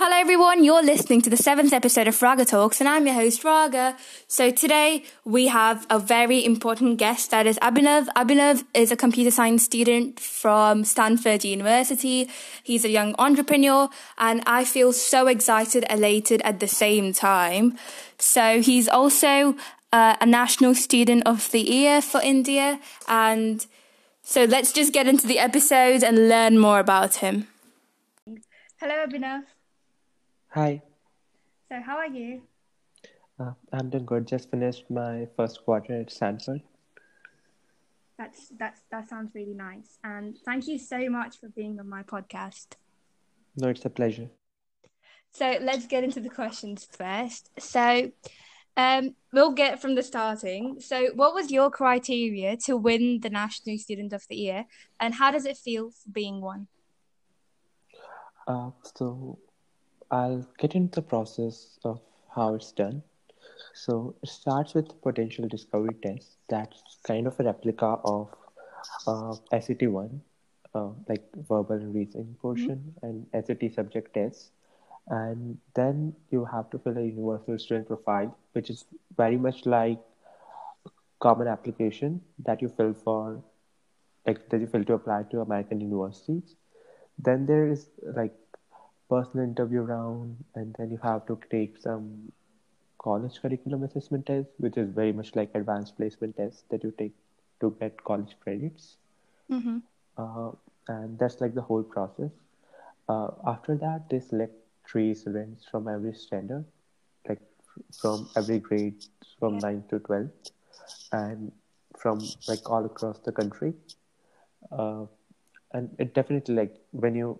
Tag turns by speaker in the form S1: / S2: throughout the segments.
S1: Hello, everyone. You're listening to the seventh episode of Raga Talks, and I'm your host, Raga. So today we have a very important guest that is Abhinav. Abhinav is a computer science student from Stanford University. He's a young entrepreneur, and I feel so excited, elated at the same time. So he's also uh, a national student of the year for India, and so let's just get into the episode and learn more about him. Hello, Abhinav.
S2: Hi,
S1: So, how are you?
S2: uh, I'm doing good. Just finished my first quarter at Stanford.
S1: That's that's that sounds really nice. And thank you so much for being on my podcast.
S2: No, it's a pleasure.
S1: So let's get into the questions first. So um we'll get from the starting. So what was your criteria to win the National Student of the Year and how does it feel for being one?
S2: Uh, so I'll get into the process of how it's done. So it starts with potential discovery test. That's kind of a replica of uh, SAT one, uh, like verbal and reasoning portion, and SAT subject test. And then you have to fill a universal student profile, which is very much like common application that you fill for like that you fill to apply to American universities. Then there is like personal interview round, and then you have to take some college curriculum assessment test, which is very much like advanced placement test that you take to get college credits.
S1: Mm-hmm.
S2: Uh, and that's like the whole process. Uh, after that, they select three students from every standard, like from every grade from
S1: Yeah.
S2: 9 to 12, and from like all across the country. Uh, and it definitely like when you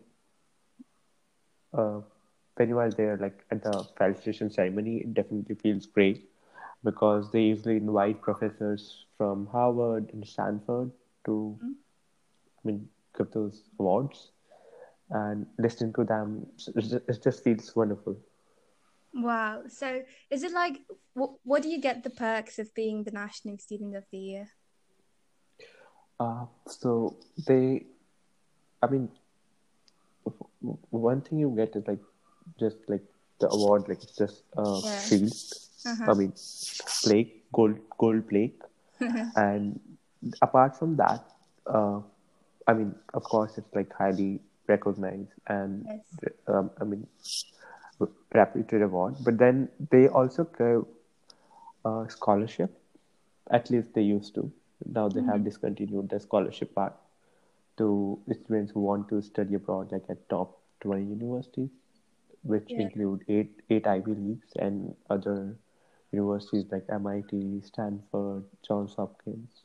S2: uh, when you are there like at the felicitation ceremony it definitely feels great because they usually invite professors from harvard and stanford to
S1: Mhm.
S2: i mean give those awards and listening to them it just, feels wonderful
S1: Wow. So is it like what what do you get the perks of being the National Student of the Year?
S2: uh, so they i mean one thing you get is like just like the award like it's just a
S1: Yeah.
S2: shield
S1: Uh-huh.
S2: i mean plaque gold gold plaque and apart from that uh, i mean of course it's like highly recognized and
S1: Yes.
S2: um, i mean reputed award. But then they also give a scholarship. At least they used to. Now they have discontinued the scholarship part to students who want to study abroad like at top 20 universities which
S1: Yeah.
S2: include eight eight ivy leagues and other universities like mit stanford johns hopkins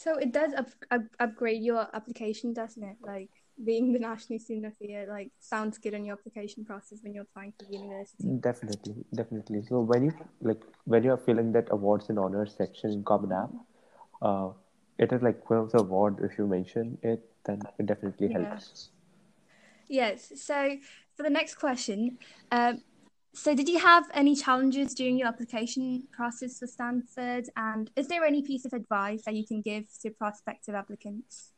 S1: So it does up, up, upgrade your application, doesn't it? Like being the National Student of the Year, like sounds good on your application process when you're applying for university.
S2: Definitely, definitely. So when you like when you are filling that awards and honors section in Common App, uh, it is like of the award. If you mention it, then it definitely
S1: Yeah.
S2: helps.
S1: Yes. So for the next question, um, so did you have any challenges during your application process for Stanford? And is there any piece of advice that you can give to prospective applicants?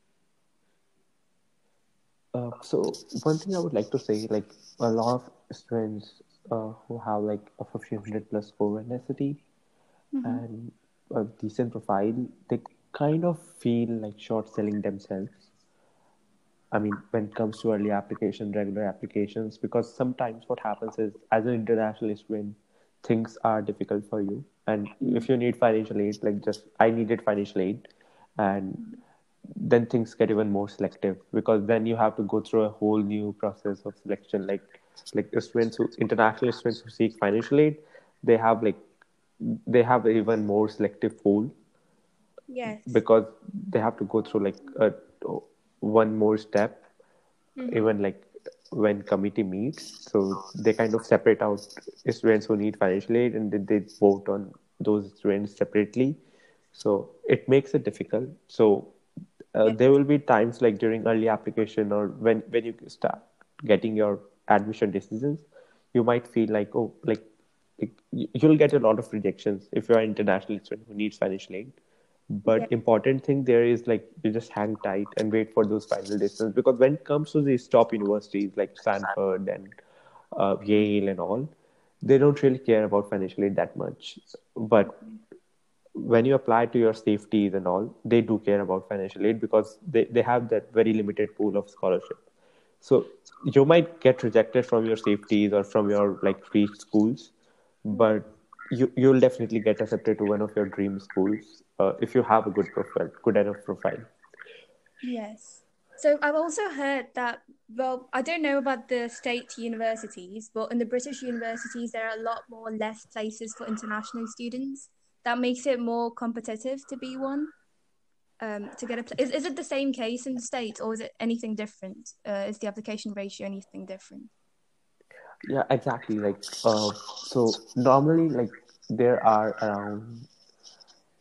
S2: Uh, so one thing I would like to say, like a lot of students uh, who have like a fifteen hundred plus score in SAT and a decent profile, they kind of feel like short selling themselves. I mean, when it comes to early application, regular applications, because sometimes what happens is, as an international student, things are difficult for you, and if you need financial aid, like just I needed financial aid, and then things get even more selective because then you have to go through a whole new process of selection. Like, like students who international students who seek financial aid, they have like they have even more selective pool
S1: Yes.
S2: because they have to go through like a, one more step even like when committee meets. So they kind of separate out students who need financial aid and then they vote on those students separately. So it makes it difficult. So uh,
S1: Yeah.
S2: there will be times like during early application or when when you start getting your admission decisions you might feel like oh like, like you- you'll get a lot of rejections if you're an international student who needs financial aid but
S1: Yeah.
S2: important thing there is like you just hang tight and wait for those final decisions because when it comes to these top universities like stanford and uh, Yale and all, they don't really care about financial aid that much. But when you apply to your safeties and all, they do care about financial aid because they, they have that very limited pool of scholarship. So you might get rejected from your safeties or from your like free schools, but you you'll definitely get accepted to one of your dream schools uh, if you have a good profile, good enough profile.
S1: Yes. So I've also heard that well, I don't know about the state universities, but in the British universities there are a lot more less places for international students. That makes it more competitive to be one. Um, to get a place. Is, is it the same case in the States or is it anything different? Uh, is the application ratio anything different?
S2: Yeah, exactly. Like, uh, so normally, like, there are around,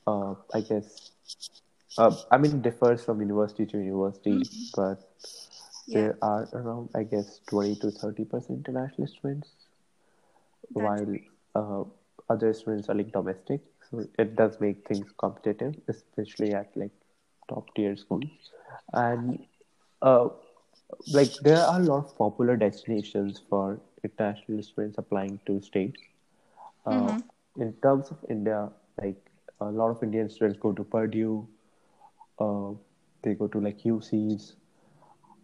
S2: uh, I guess, uh, I mean, it differs from university to university, mm-hmm. but yeah. there are around, I guess, 20 to 30% international students, That's while uh, other students are like domestic. So it does make things competitive, especially at like top tier schools. And uh, like there are a lot of popular destinations for international students applying to states. Uh, mm-hmm. In terms of India, like a lot of Indian students go to Purdue, uh, they go to like UCs.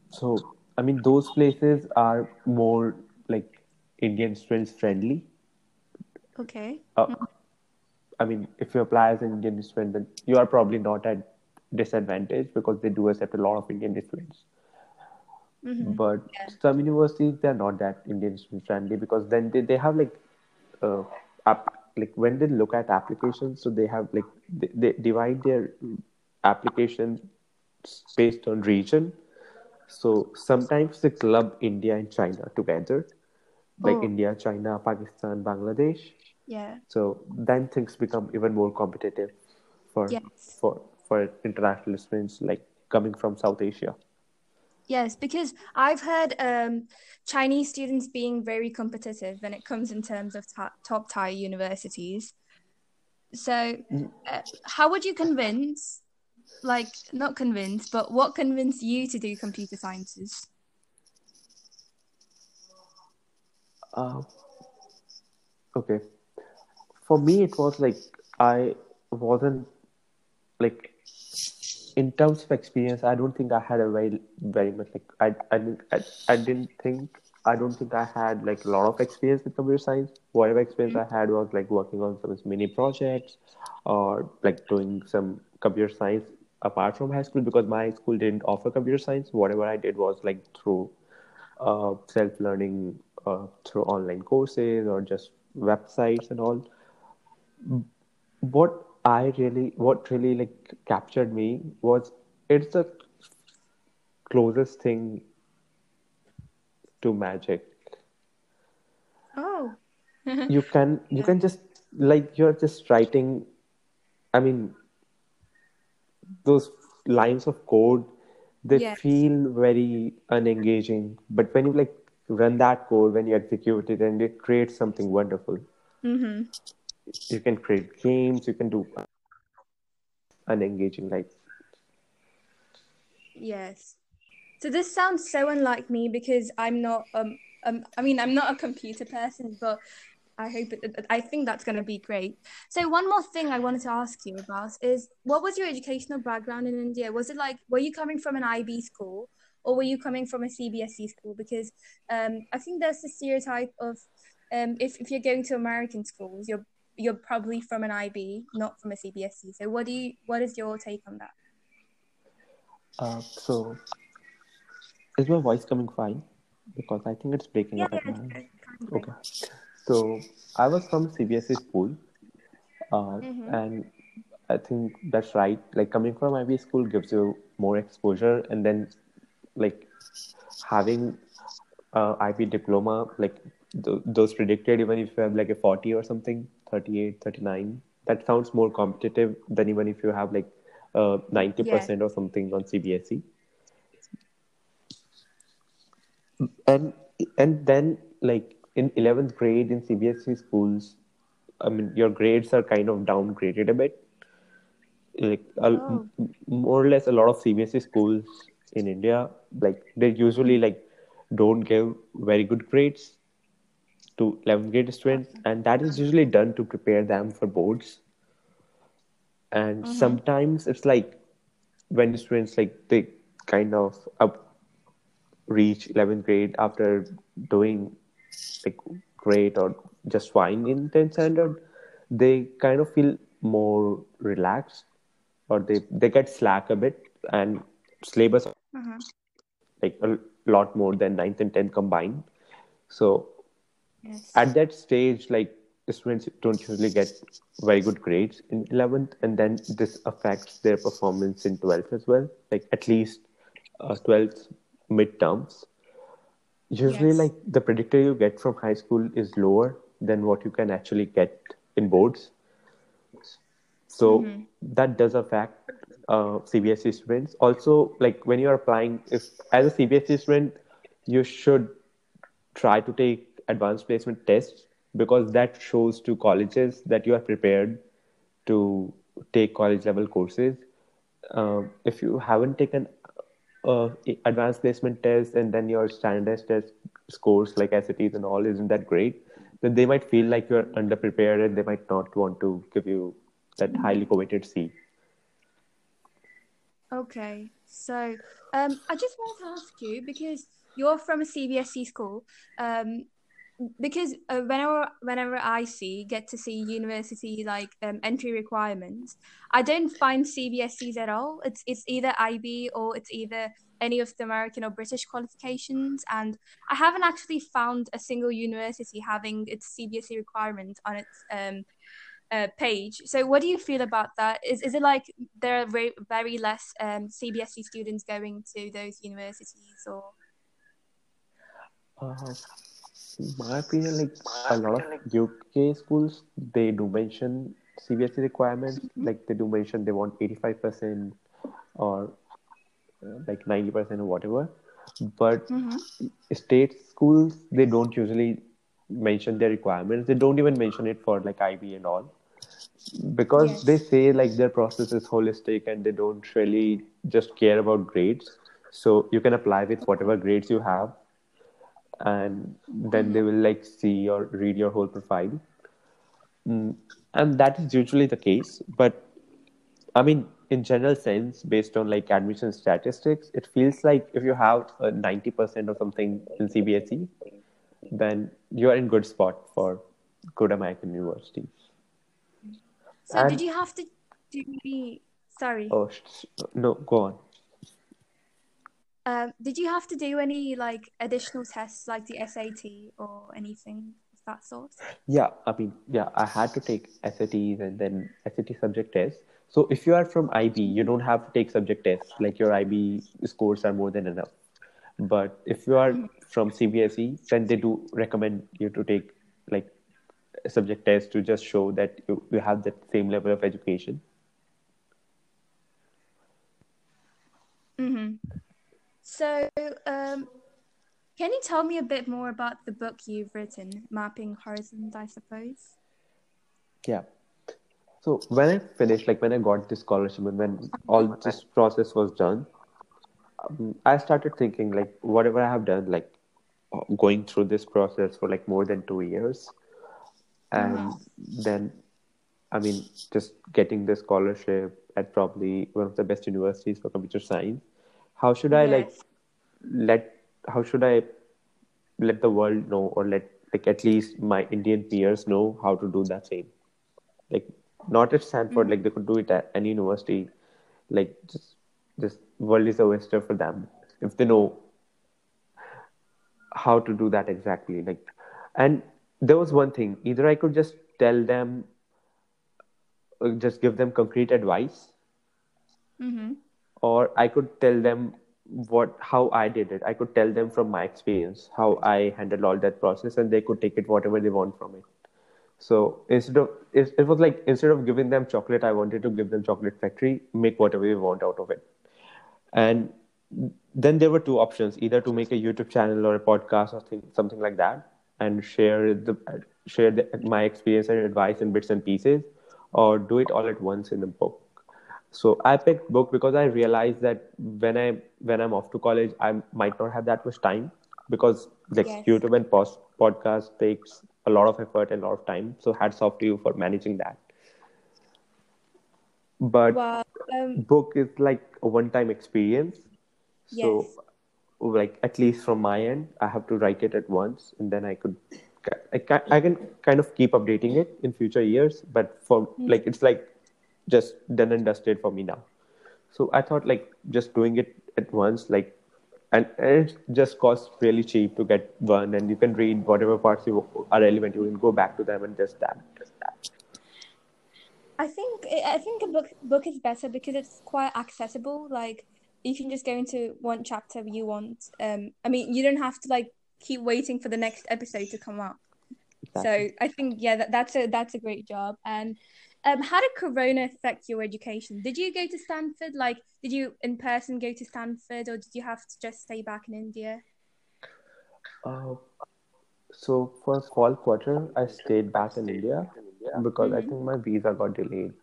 S2: So I mean, those places are more like Indian students friendly.
S1: Okay.
S2: Uh, mm-hmm. I mean, if you apply as an Indian student, then you are probably not at disadvantage because they do accept a lot of Indian students. Mm-hmm. But yeah. some universities they're not that Indian student friendly because then they, they have like uh, like when they look at applications, so they have like they, they divide their applications based on region. So sometimes they club India and China together, like oh. India, China, Pakistan, Bangladesh.
S1: Yeah.
S2: So then things become even more competitive for yes. for for international students like coming from South Asia.
S1: Yes, because I've heard um, Chinese students being very competitive when it comes in terms of ta- top tier universities. So, mm. uh, how would you convince, like, not convince, but what convinced you to do computer sciences?
S2: Uh, okay. For me, it was like I wasn't like in terms of experience, I don't think I had a very very much like I I didn't I, I didn't think I don't think I had like a lot of experience with computer science. Whatever experience mm-hmm. I had was like working on some mini projects or like doing some computer science apart from high school because my school didn't offer computer science. Whatever I did was like through uh, self learning uh, through online courses or just websites and all. What I really, what really like captured me was it's the closest thing to magic.
S1: Oh.
S2: you can you can just like you're just writing. I mean, those lines of code they yes. feel very unengaging, but when you like run that code, when you execute it, and it creates something wonderful.
S1: Mm-hmm
S2: you can create games you can do an engaging like
S1: yes. So this sounds so unlike me because i'm not um, um i mean i'm not a computer person but i hope it, i think that's going to be great. So one more thing i wanted to ask you about is what was your educational background in india? Was it like were you coming from an ib school or were you coming from a cbse school? Because um i think there's a stereotype of um, if, if you're going to American schools, you're you're probably from an IB, not from a CBSE. So what do you what is your take on that?
S2: Uh, so is my voice coming fine? Because I think it's breaking yeah, up. Yeah, okay. okay. So I was from CBSE school, uh, mm-hmm. and I think that's right. Like coming from IB school gives you more exposure, and then like having uh, IB diploma, like th- those predicted, even if you have like a forty or something, 38 39 that sounds more competitive than even if you have like uh, 90% yeah. or something on cbse and and then like in 11th grade in cbse schools i mean your grades are kind of downgraded a bit like oh. more or less a lot of cbse schools in india like they usually like don't give very good grades to 11th grade students, and that is usually done to prepare them for boards. And mm-hmm. sometimes it's like when the students like they kind of up reach 11th grade after doing like great or just fine in 10th standard, they kind of feel more relaxed or they, they get slack a bit and syllabus mm-hmm. like a lot more than 9th and 10th combined. So
S1: Yes.
S2: at that stage, like the students don't usually get very good grades in 11th, and then this affects their performance in 12th as well, like at least uh, 12th midterms. Usually,
S1: Yes.
S2: like the predictor you get from high school is lower than what you can actually get in boards. So that does affect uh, CBSE students. Also, like when you are applying, if as a CBSE student, you should try to take advanced placement tests because that shows to colleges that you are prepared to take college level courses. Um, if you haven't taken uh, advanced placement tests and then your standardized test scores like SATs and all isn't that great, then they might feel like you're underprepared and they might not want to give you that highly coveted seat.
S1: Okay, so um, I just wanted to ask you because you're from a CBSE school. Um, because uh, whenever whenever I see get to see university like um, entry requirements, I don't find CBSEs at all. It's it's either IB or it's either any of the American or British qualifications, and I haven't actually found a single university having its CBSE requirement on its um, uh, page. So, what do you feel about that? Is is it like there are very, very less um, CBSE students going to those universities, or
S2: Uh, in my opinion, like a lot of UK schools, they do mention CBSE requirements. Like they do mention they want 85% or uh, like 90% or whatever. But state schools, they don't usually mention their requirements. They don't even mention it for like IB and all. Because
S1: Yes.
S2: they say like their process is holistic and they don't really just care about grades. So you can apply with whatever grades you have and then they will like see or read your whole profile mm. and that is usually the case but i mean in general sense based on like admission statistics it feels like if you have a 90% or something in cbse then you are in good spot for good american universities
S1: so?
S2: And-
S1: did you have to do any? Sorry,
S2: oh sh- no go on
S1: um, did you have to do any like additional tests like the SAT or anything of that sort?
S2: Yeah, I mean, yeah, I had to take SATs and then SAT subject tests. So if you are from IB, you don't have to take subject tests. Like your IB scores are more than enough. But if you are from CBSE, then they do recommend you to take like a subject test to just show that you, you have that same level of education.
S1: So, um, can you tell me a bit more about the book you've written, Mapping Horizons? I suppose.
S2: Yeah. So when I finished, like when I got this scholarship and when all this process was done, um, I started thinking like whatever I have done, like going through this process for like more than two years, and then, I mean, just getting the scholarship at probably one of the best universities for computer science. How should I like let? How should I let the world know, or let like at least my Indian peers know how to do that same? like not at Stanford, like they could do it at any university. Like just just world is a oyster for them if they know how to do that exactly. Like, and there was one thing: either I could just tell them, uh, just give them concrete advice,
S1: Mm-hmm.
S2: Or I could tell them what how I did it. I could tell them from my experience how I handled all that process, and they could take it whatever they want from it. So instead of it, was like instead of giving them chocolate, I wanted to give them chocolate factory, make whatever you want out of it. And then there were two options: either to make a YouTube channel or a podcast or thing, something like that, and share the share the, my experience and advice in bits and pieces, or do it all at once in a book. So I picked book because I realized that when I when I'm off to college, I might not have that much time because like
S1: Yes.
S2: youtube and post podcast takes a lot of effort and a lot of time. So hats off to you for managing that. But
S1: Well, um,
S2: book is like a one time experience. So
S1: Yes.
S2: like at least from my end i have to write it at once and then i could I can, I can kind of keep updating it in future years. But for like it's like just done and dusted for me now so i thought like just doing it at once like and, and it just costs really cheap to get one and you can read whatever parts you are relevant you can go back to them and just that just that
S1: I think I think a book book is better because it's quite accessible. Like you can just go into one chapter you want. Um, I mean, you don't have to like keep waiting for the next episode to come out. So I think yeah, that, that's a that's a great job. And um, how did Corona affect your education? Did you go to Stanford? Like, did you in person go to Stanford, or did you have to just stay back in India?
S2: Uh, so for fall quarter, I stayed back in India because I think my visa got delayed.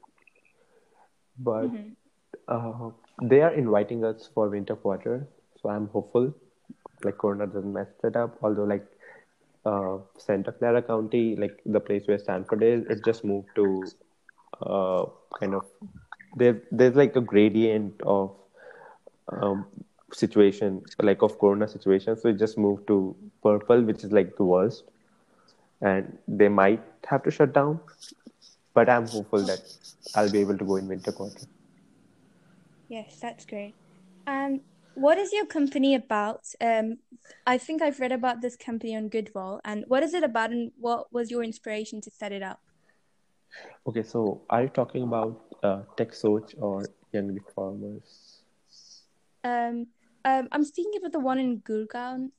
S2: But
S1: Mhm.
S2: uh, they are inviting us for winter quarter, so I'm hopeful. Like Corona doesn't mess it up. Although like uh, Santa Clara County, like the place where Stanford is, it just moved to uh, kind of there. There's like a gradient of um, situation, like of Corona situation. So it just moved to purple, which is like the worst, and they might have to shut down. But I'm hopeful that I'll be able to go in winter quarter.
S1: Yes, that's great. And what is your company about? Um, I think I've read about this company on Goodwill. And what is it about, and what was your inspiration to set it up?
S2: Okay, so are you talking about uh, Tech Soch or Young Reformers?
S1: Um, um, I'm speaking about the one in Gurgaon.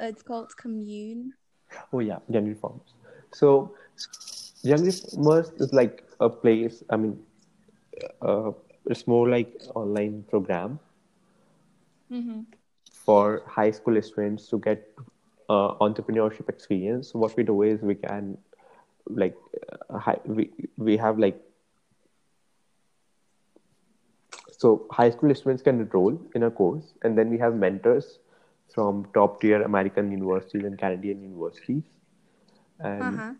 S1: Uh, It's called Commune.
S2: Oh yeah, Young Reformers. So Young Reformers is like a place. I mean, uh, it's more like online program
S1: Mm-hmm.
S2: for high school students to get uh, entrepreneurship experience. What we do is we can like uh, hi, we we have like so high school students can enroll in a course and then we have mentors from top tier american universities and canadian universities. And
S1: Uh-huh.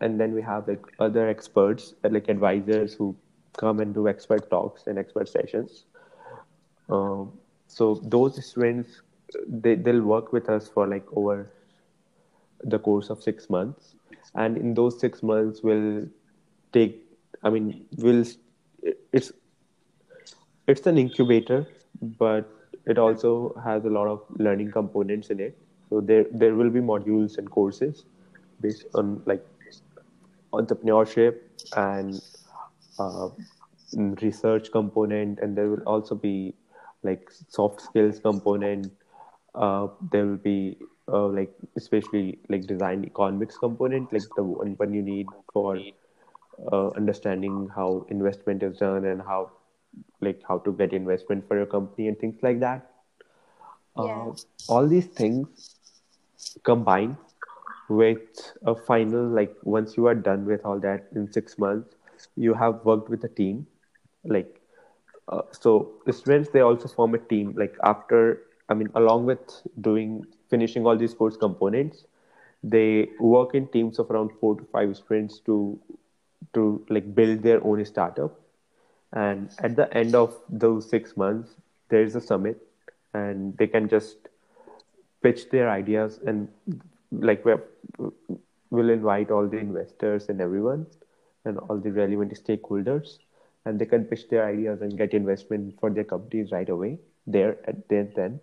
S2: and then we have like other experts uh, like advisors who come and do expert talks and expert sessions. Um, so those students they, they'll work with us for like over the course of six months and in those six months we'll take i mean we'll it's it's an incubator but it also has a lot of learning components in it. So there there will be modules and courses based on like entrepreneurship and uh, research component. And there will also be like soft skills component. Uh, there will be uh, like especially like design economics component like the one, one you need for uh, understanding how investment is done and how like how to get investment for your company and things like that uh,
S1: Yeah.
S2: all these things combined with a final like once you are done with all that in six months you have worked with a team like uh, so the students they also form a team like after i mean along with doing finishing all these course components they work in teams of around four to five sprints to to like build their own startup. And at the end of those six months there is a summit and they can just pitch their ideas and like we will invite all the investors and everyone and all the relevant stakeholders and they can pitch their ideas and get investment for their companies right away there at there then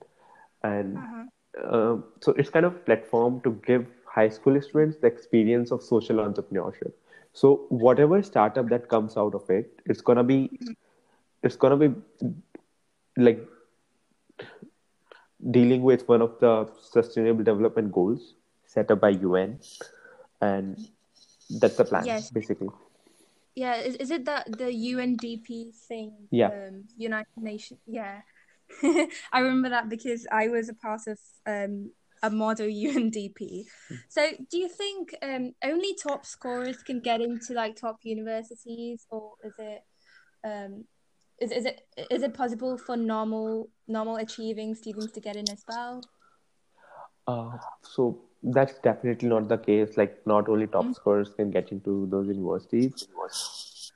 S2: and mm-hmm. Um, so it's kind of platform to give high school students the experience of social entrepreneurship so whatever startup that comes out of it it's gonna be it's gonna be like dealing with one of the sustainable development goals set up by UN, and that's the plan
S1: Yes.
S2: basically.
S1: Yeah, is, is it that the UNDP thing?
S2: Yeah.
S1: Um, United Nations. Yeah. I remember that because I was a part of um a model UNDP. So do you think um only top scorers can get into like top universities or is it um is, is it is it possible for normal normal achieving students to get in as well?
S2: Uh, so that's definitely not the case. Like, not only top scorers can get into those universities.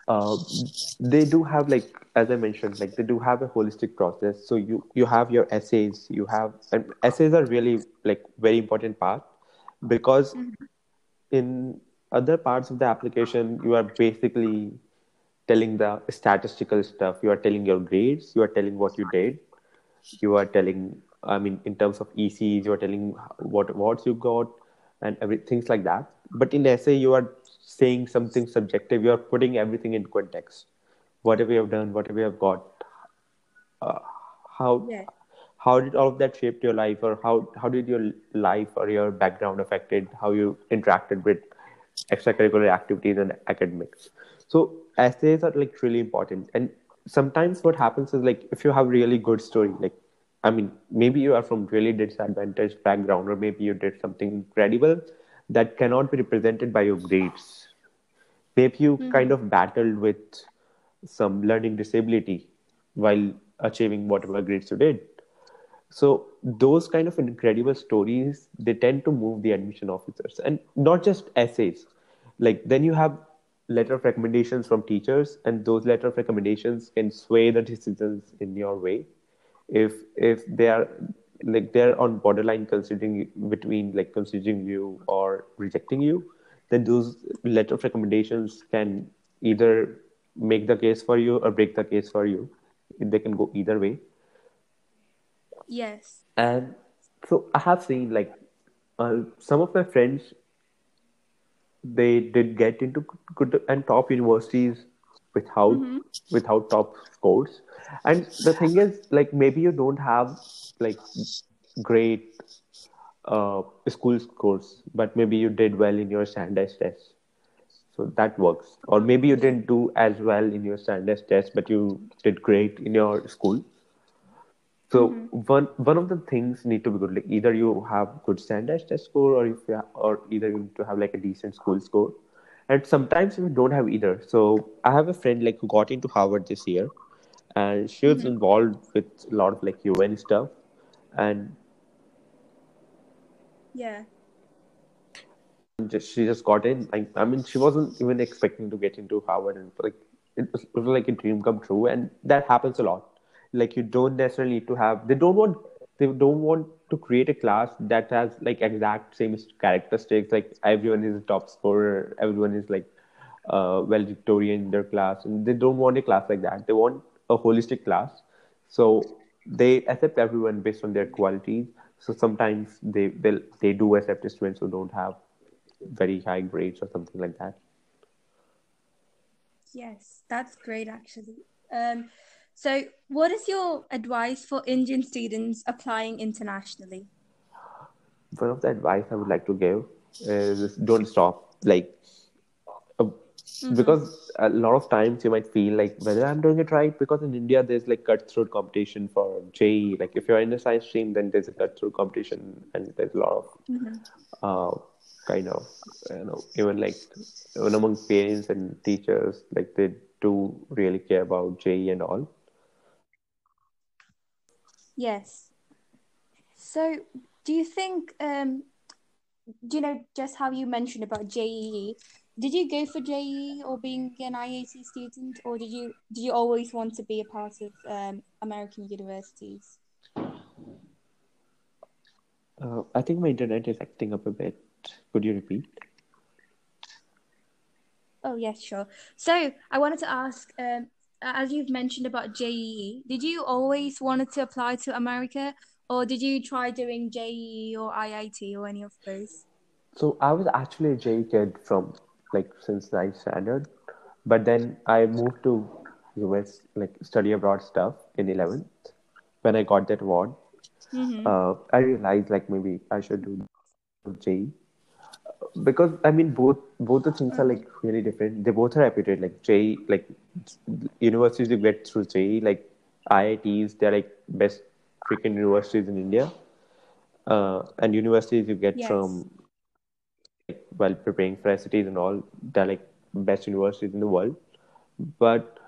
S2: Uh, they do have like, as I mentioned, like they do have a holistic process. So you you have your essays. You have and essays are really like very important part because in other parts of the application you are basically telling the statistical stuff. You are telling your grades. You are telling what you did you are telling i mean in terms of ecs you are telling what awards you got and every things like that but in the essay you are saying something subjective you are putting everything in context. Whatever you have done whatever you have got uh, how
S1: Yeah.
S2: how did all of that shape your life or how how did your life or your background affected how you interacted with extracurricular activities and academics? So essays are like really important. And sometimes what happens is like if you have really good story like i mean maybe you are from really disadvantaged background or maybe you did something incredible that cannot be represented by your grades. Maybe you hmm. kind of battled with some learning disability while achieving whatever grades you did. So those kind of incredible stories they tend to move the admission officers. And not just essays. Like then you have letter of recommendations from teachers and those letter of recommendations can sway the decisions in your way. If if they are like they're on borderline considering between like considering you or rejecting you then those letter of recommendations can either make the case for you or break the case for you they can go either way
S1: Yes.
S2: and so I have seen like uh, some of my friends they did get into good and top universities without without top scores. And the thing is, like maybe you don't have like great uh, school scores, but maybe you did well in your standardized test. So that works. Or maybe you didn't do as well in your standardized test, but you did great in your school. So one one of the things need to be good. Like either you have good standardized test score, or if you ha- or either you need to have like a decent school score. And sometimes we don't have either. So I have a friend like who got into Harvard this year, and she was mm-hmm. involved with a lot of like UN stuff, and
S1: Yeah.
S2: just she just got in. Like I mean, she wasn't even expecting to get into Harvard, and like it was, it was like a dream come true, and that happens a lot. Like you don't necessarily need to have. They don't want. They don't want to create a class that has like exact same characteristics. Like everyone is a top scorer. Everyone is like uh, valedictorian in their class, and they don't want a class like that. They want a holistic class. So they accept everyone based on their qualities. So sometimes they they they do accept students who don't have very high grades or something like that.
S1: Yes, that's great actually. Um, so what is your advice for Indian students applying internationally?
S2: One of the advice I would like to give is don't stop. Like, uh, because a lot of times you might feel like whether I'm doing it right. Because in India, there's like cutthroat competition for JEE. Like, if you're in a science stream, then there's a cutthroat competition, and there's a lot of uh, kind of you know even like even among parents and teachers, like they do really care about JEE and all.
S1: Yes. So do you think um do you know just how you mentioned about JEE? Did you go for JEE or being an IIT student, or did you did you always want to be a part of um, American universities?
S2: Uh, I think my internet is acting up a bit. Could you repeat?
S1: Oh yes, sure. So I wanted to ask, um, as you've mentioned about JEE, did you always wanted to apply to America, or did you try doing JEE or IIT or any of those?
S2: So I was actually a JEE kid from like since ninth standard, but then I moved to US like study abroad stuff in eleventh when I got that award. Uh, I realized like maybe I should do JEE because I mean both both the things are like really different. They both are reputed like JEE like universities you get through JEE like IITs they're like best freaking universities in India, uh, and universities you get
S1: Yes.
S2: from like, while preparing for SATs and all they're like best universities in the world. But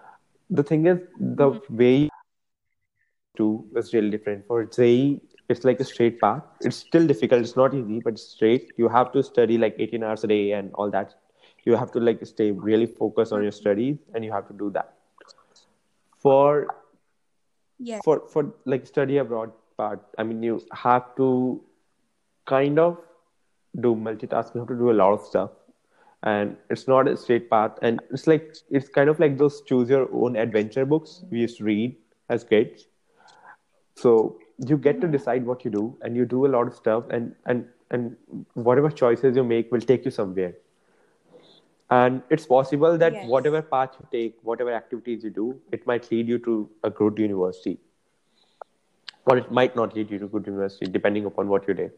S2: the thing is the way to is really different. For JEE, it's like a straight path. It's still difficult. It's not easy but straight. You have to study like 18 hours a day and all that. You have to like stay really focused on your studies and you have to do that. For
S1: Yeah.
S2: for for like study abroad part i mean you have to kind of do multitasking. You have to do a lot of stuff. And it's not a straight path. And it's like it's kind of like those choose your own adventure books we used to read as kids. So you get to decide what you do and you do a lot of stuff and and and whatever choices you make will take you somewhere. And it's possible that
S1: Yes.
S2: whatever path you take whatever activities you do it might lead you to a good university. Or it might not lead you to good university depending upon what you did.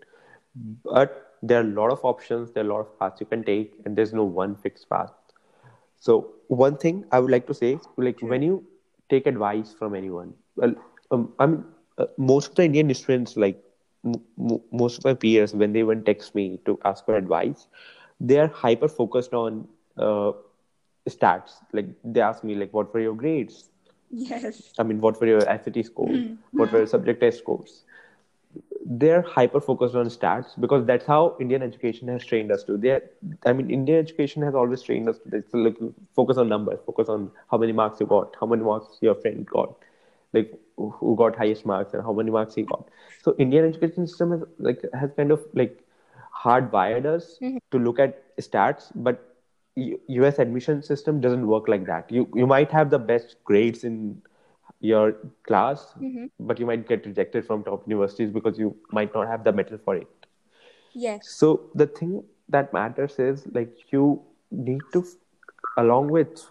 S2: But there are a lot of options there are a lot of paths you can take and there's no one fixed path. So one thing i would like to say like when you take advice from anyone well um, i mean uh, most of the indian students like m- m- most of my peers when they even text me to ask for advice they are hyper focused on uh, stats like they ask me like what were your grades
S1: Yes.
S2: I mean, what were your SAT scores? What were your subject test scores? They're hyper focused on stats because that's how Indian education has trained us to. They, I mean, Indian education has always trained us to like focus on numbers, focus on how many marks you got, how many marks your friend got, like who got highest marks and how many marks he got. So Indian education system has like has kind of like hardwired us mm-hmm. to look at stats, but U- US admission system doesn't work like that. You you might have the best grades in your class, mm-hmm. but you might get rejected from top universities because you might not have the mettle for it.
S1: Yes.
S2: So the thing that matters is like you need to, along with,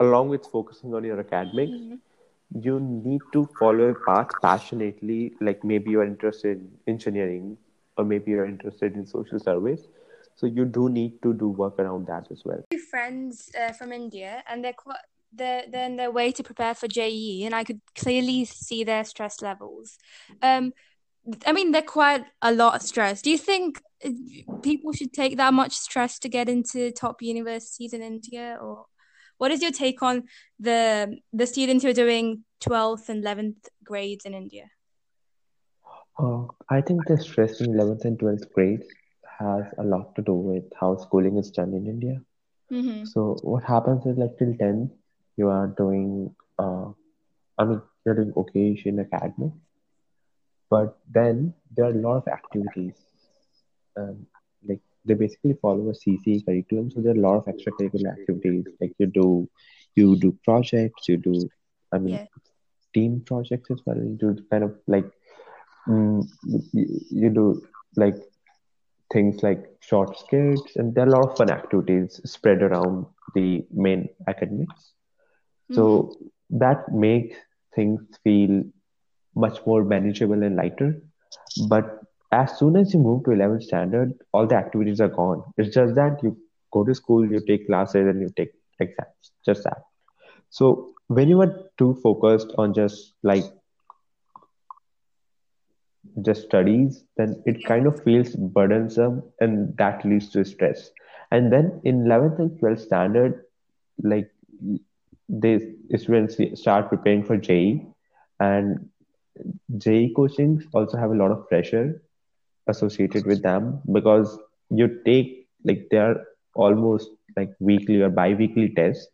S2: along with focusing on your academics, mm-hmm. You need to follow a path passionately. Like maybe you are interested in engineering, or maybe you're interested in social service. So you do need to do work around that as well.
S1: Friends uh, from India, and they're quite they're they're in their way to prepare for JEE, and I could clearly see their stress levels. Um, I mean, they're quite a lot of stress. Do you think uh, people should take that much stress to get into top universities in India, or what is your take on the the students who are doing twelfth and eleventh grades in India?
S2: Uh, I think the stress in 11th and 12th grades has a lot to do with how schooling is done in India.
S1: Mm-hmm.
S2: So what happens is like till 10, you are doing, uh, I mean, you're doing okay in academic, but then there are a lot of activities. Um, they basically follow a CC curriculum, so there are a lot of extracurricular activities. Like you do, you do projects, you do, I mean,
S1: Yeah.
S2: team projects as well. You do kind of like, mm, you, you do like things like short skits, and there are a lot of fun activities spread around the main academics. So that makes things feel much more manageable and lighter. But as soon as you move to 11th standard, all the activities are gone. It's just that you go to school, you take classes, and you take exams. Just that. So when you are too focused on just like just studies, then it kind of feels burdensome and that leads to stress. And then in 11th and 12th standard, like they students start preparing for JEE and JEE coachings also have a lot of pressure associated with them because you take like they're almost like weekly or bi-weekly tests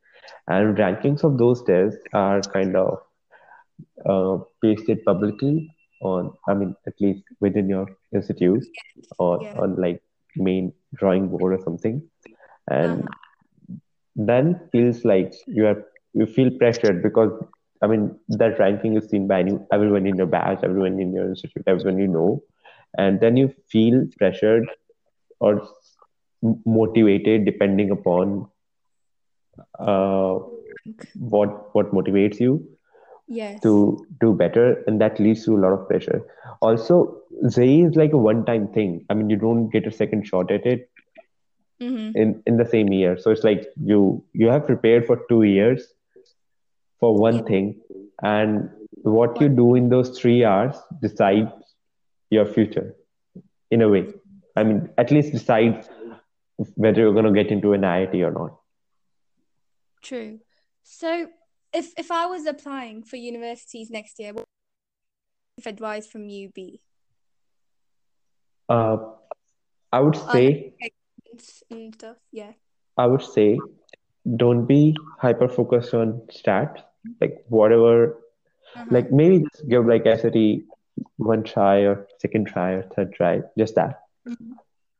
S2: and rankings of those tests are kind of uh, pasted publicly on i mean at least within your institute or
S1: Yeah.
S2: on like main drawing board or something and
S1: Uh-huh.
S2: then feels like you are you feel pressured because i mean that ranking is seen by any, everyone in your batch everyone in your institute everyone you know and then you feel pressured or motivated depending upon uh, what what motivates you
S1: Yes.
S2: to do better and that leads to a lot of pressure also JEE is like a one time thing i mean you don't get a second shot at it
S1: Mm-hmm.
S2: in in the same year so it's like you you have prepared for two years for one
S1: Yeah.
S2: thing and what you do in those three hours decides your future in a way i mean at least decide whether you're going to get into an iit or not
S1: True. So, if if I was applying for universities next year, what advice from you be?
S2: Uh, I would say,
S1: and stuff. Yeah.
S2: I would say, don't be hyper focused on stats. Like whatever,
S1: Uh-huh.
S2: like maybe just give like SAT one try or second try or third try, just that.
S1: Mhm.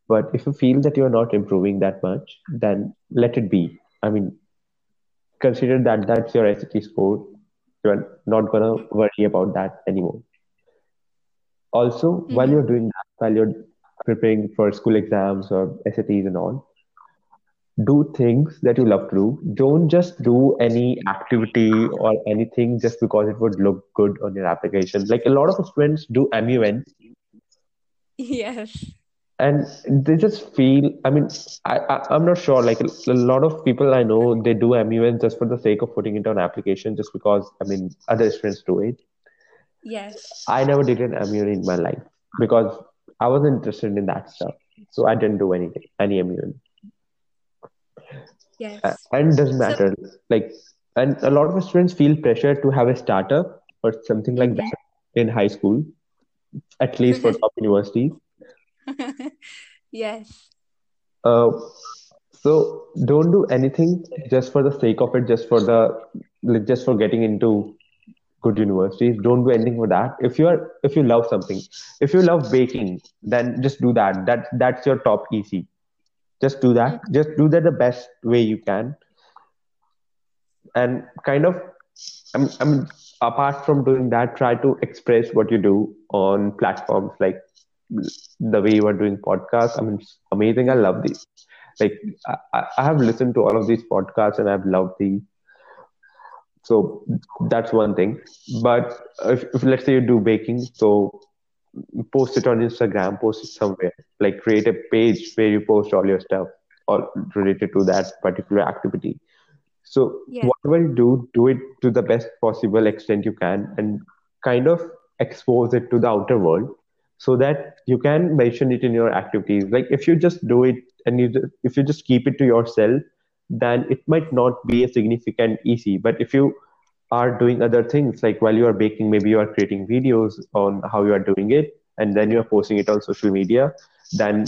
S2: But if you feel that you're not improving that much, then let it be. I mean, consider that that's your SAT score. You're not gonna worry about that anymore. Also, while
S1: Mhm.
S2: you're doing that, while you're preparing for school exams or SATs and all, do things that you love to do. Don't just do any activity or anything just because it would look good on your application. Like a lot of students do MUN
S1: Yes.
S2: and they just feel, I mean, I, I, I'm not sure. Like a, a lot of people I know, they do MUN just for the sake of putting it on application just because, I mean, other students do it.
S1: Yes.
S2: I never did an MUN in my life because I wasn't interested in that stuff. So I didn't do anything, any MUN.
S1: Yes.
S2: And doesn't
S1: So-
S2: matter like and a lot of students feel pressure to have a startup or something like
S1: Mhm.
S2: that in high school at least for top universities
S1: yes.
S2: uh, so don't do anything just for the sake of it just for the like, just for getting into good universities don't do anything for that if you are if you love something if you love baking then just do that that that's your top ec just do that. Mm-hmm. Just do that the best way you can. And kind of I'm, I'm apart from doing that try to express what you do on platforms like the way you are doing podcasts. I mean it's amazing. I love these. Like I, I I have listened to all of these podcasts and i've loved these so that's one thing. But if, if let's say you do baking so post it on instagram post it somewhere like create a page where you post all your stuff all related to that particular activity so
S1: Yeah.
S2: whatever you do, do it to the best possible extent you can and kind of expose it to the outer world so that you can mention it in your activities. Like if you just do it and you if you just keep it to yourself, then it might not be a significant EC. But if you are doing other things, like while you are baking, maybe you are creating videos on how you are doing it, and then you are posting it on social media, then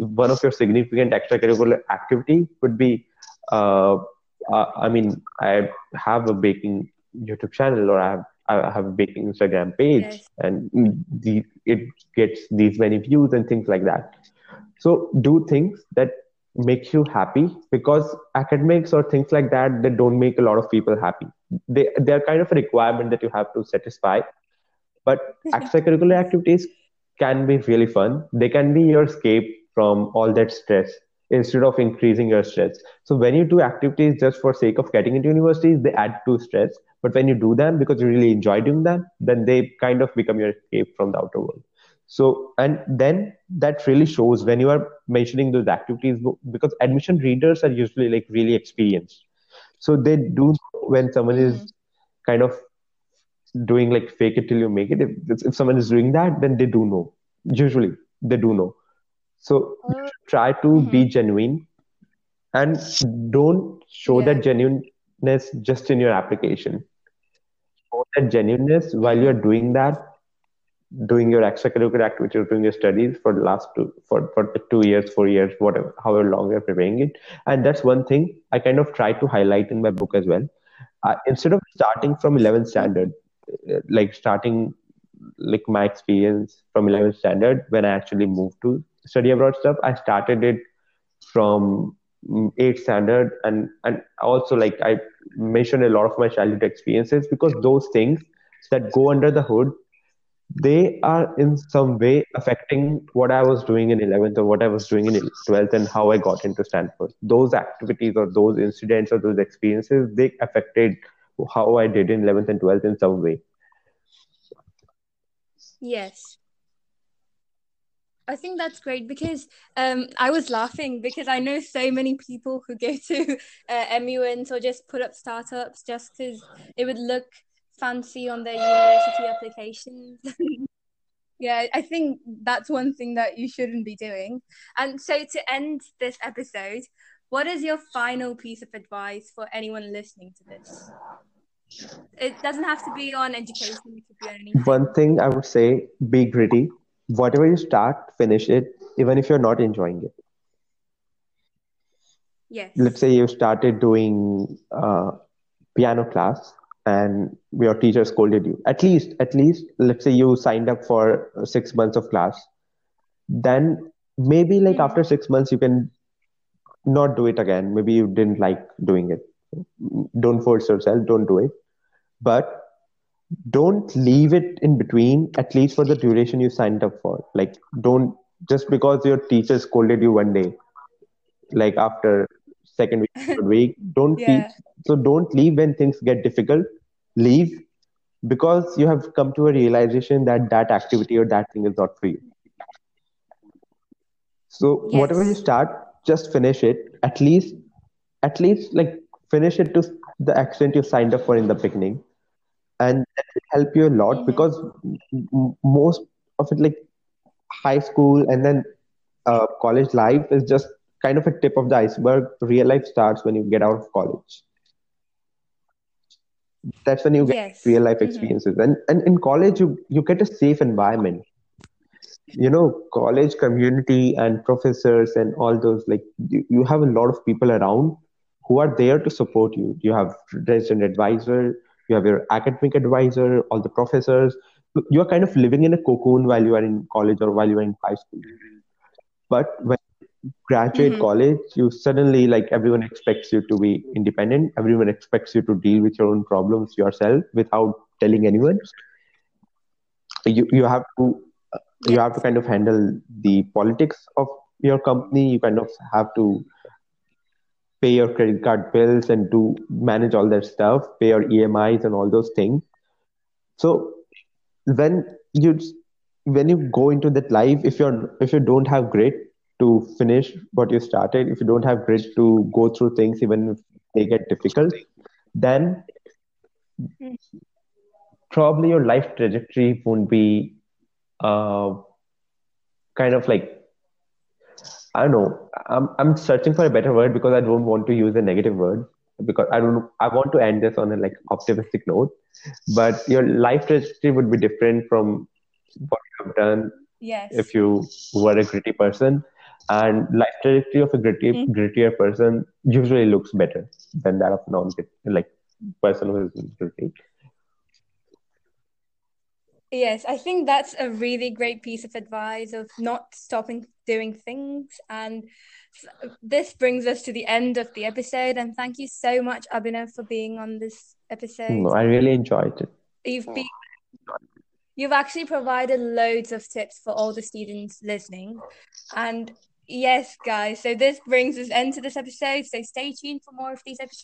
S2: one of your significant extracurricular activity would be uh, uh, I mean, I have a baking YouTube channel or I have I have a baking Instagram page,
S1: Yes.
S2: and the, it gets these many views and things like that. So do things that make you happy because academics or things like that they don't make a lot of people happy. They they're kind of a requirement that you have to satisfy. But extracurricular activities can be really fun. They can be your escape from all that stress instead of increasing your stress. So when you do activities just for sake of getting into universities, they add to stress. But when you do them because you really enjoy doing them, then they kind of become your escape from the outer world. So and then that really shows when you are mentioning those activities because admission readers are usually like really experienced. So they do when someone is mm-hmm. kind of doing like fake it till you make it. If if someone is doing that, then they do know. Usually they do know. So
S1: Oh.
S2: try to be mm-hmm. genuine and don't show
S1: Yeah.
S2: that genuineness just in your application. Show that genuineness while you're doing that, doing your extracurricular activities, doing your studies for the last two for, for two years, four years, whatever, however long you're preparing it. And that's one thing I kind of try to highlight in my book as well. Uh, instead of starting from 11th standard, uh, like starting like my experience from 11th standard when I actually moved to study abroad stuff, I started it from mm, 8th standard and and also like I mentioned a lot of my childhood experiences because those things that go under the hood they are in some way affecting what I was doing in 11th or what I was doing in 12th and how I got into Stanford. Those activities or those incidents or those experiences, they affected how I did in 11th and 12th in some way.
S1: Yes. I think that's great because um, I was laughing because I know so many people who go to uh, MUNs or just put up startups just because it would look fancy on their university applications. yeah, I think that's one thing that you shouldn't be doing. And so to end this episode, what is your final piece of advice for anyone listening to this? It doesn't have to be on education, it could be on anything.
S2: One thing I would say be gritty. Whatever you start, finish it, even if you're not enjoying it.
S1: Yes.
S2: Let's say you started doing uh, piano class and your teacher scolded you. At least, at least, let's say you signed up for uh, six months of class. Then maybe like after six months, you can not do it again. Maybe you didn't like doing it. Don't force yourself, don't do it. But don't leave it in between, at least for the duration you signed up for. Like, don't just because your teacher scolded you one day, like after second week, third week, don't
S1: Yeah.
S2: so don't leave when things get difficult. Leave because you have come to a realization that that activity or that thing is not for you. So whatever you start, just finish it. At least, at least like finish it to the extent you signed up for in the beginning, and that will help you a lot
S1: Mhm.
S2: because m- most of it, like high school and then uh, college life, is just kind of a tip of the iceberg. Real life starts when you get out of college. That's when you get
S1: Yes.
S2: real life
S1: Mhm.
S2: experiences, and and in college you you get a safe environment. you know college community and professors and all those like you, you have a lot of people around who are there to support you you have resident advisor you have your academic advisor all the professors you are kind of living in a cocoon while you are in college or while you are in high school but when graduate
S1: Mhm.
S2: college you suddenly like everyone expects you to be independent. Everyone expects you to deal with your own problems yourself without telling anyone. You you have to you have to kind of handle the politics of your company. You kind of have to pay your credit card bills and do manage all that stuff pay your emis and all those things. So when you when you go into that life if you're if you don't have grit to finish what you started if you don't have grit to go through things even if they get difficult then probably your life trajectory won't be uh, kind of like I don't know. I'm I'm searching for a better word because I don't want to use a negative word because I don't I want to end this on a like optimistic note. But your life trajectory would be different from what you have done
S1: Yes.
S2: if you were a gritty person. And life trajectory of a gritty
S1: Mm.
S2: grittier person usually looks better than that of non like person who is gritty.
S1: Yes, I think that's a really great piece of advice of not stopping doing things. And this brings us to the end of the episode. And thank you so much, Abhinav, for being on this episode.
S2: No, I really enjoyed it.
S1: You've been you've actually provided loads of tips for all the students listening. And yes, guys, so this brings us end to this episode. So stay tuned for more of these episodes.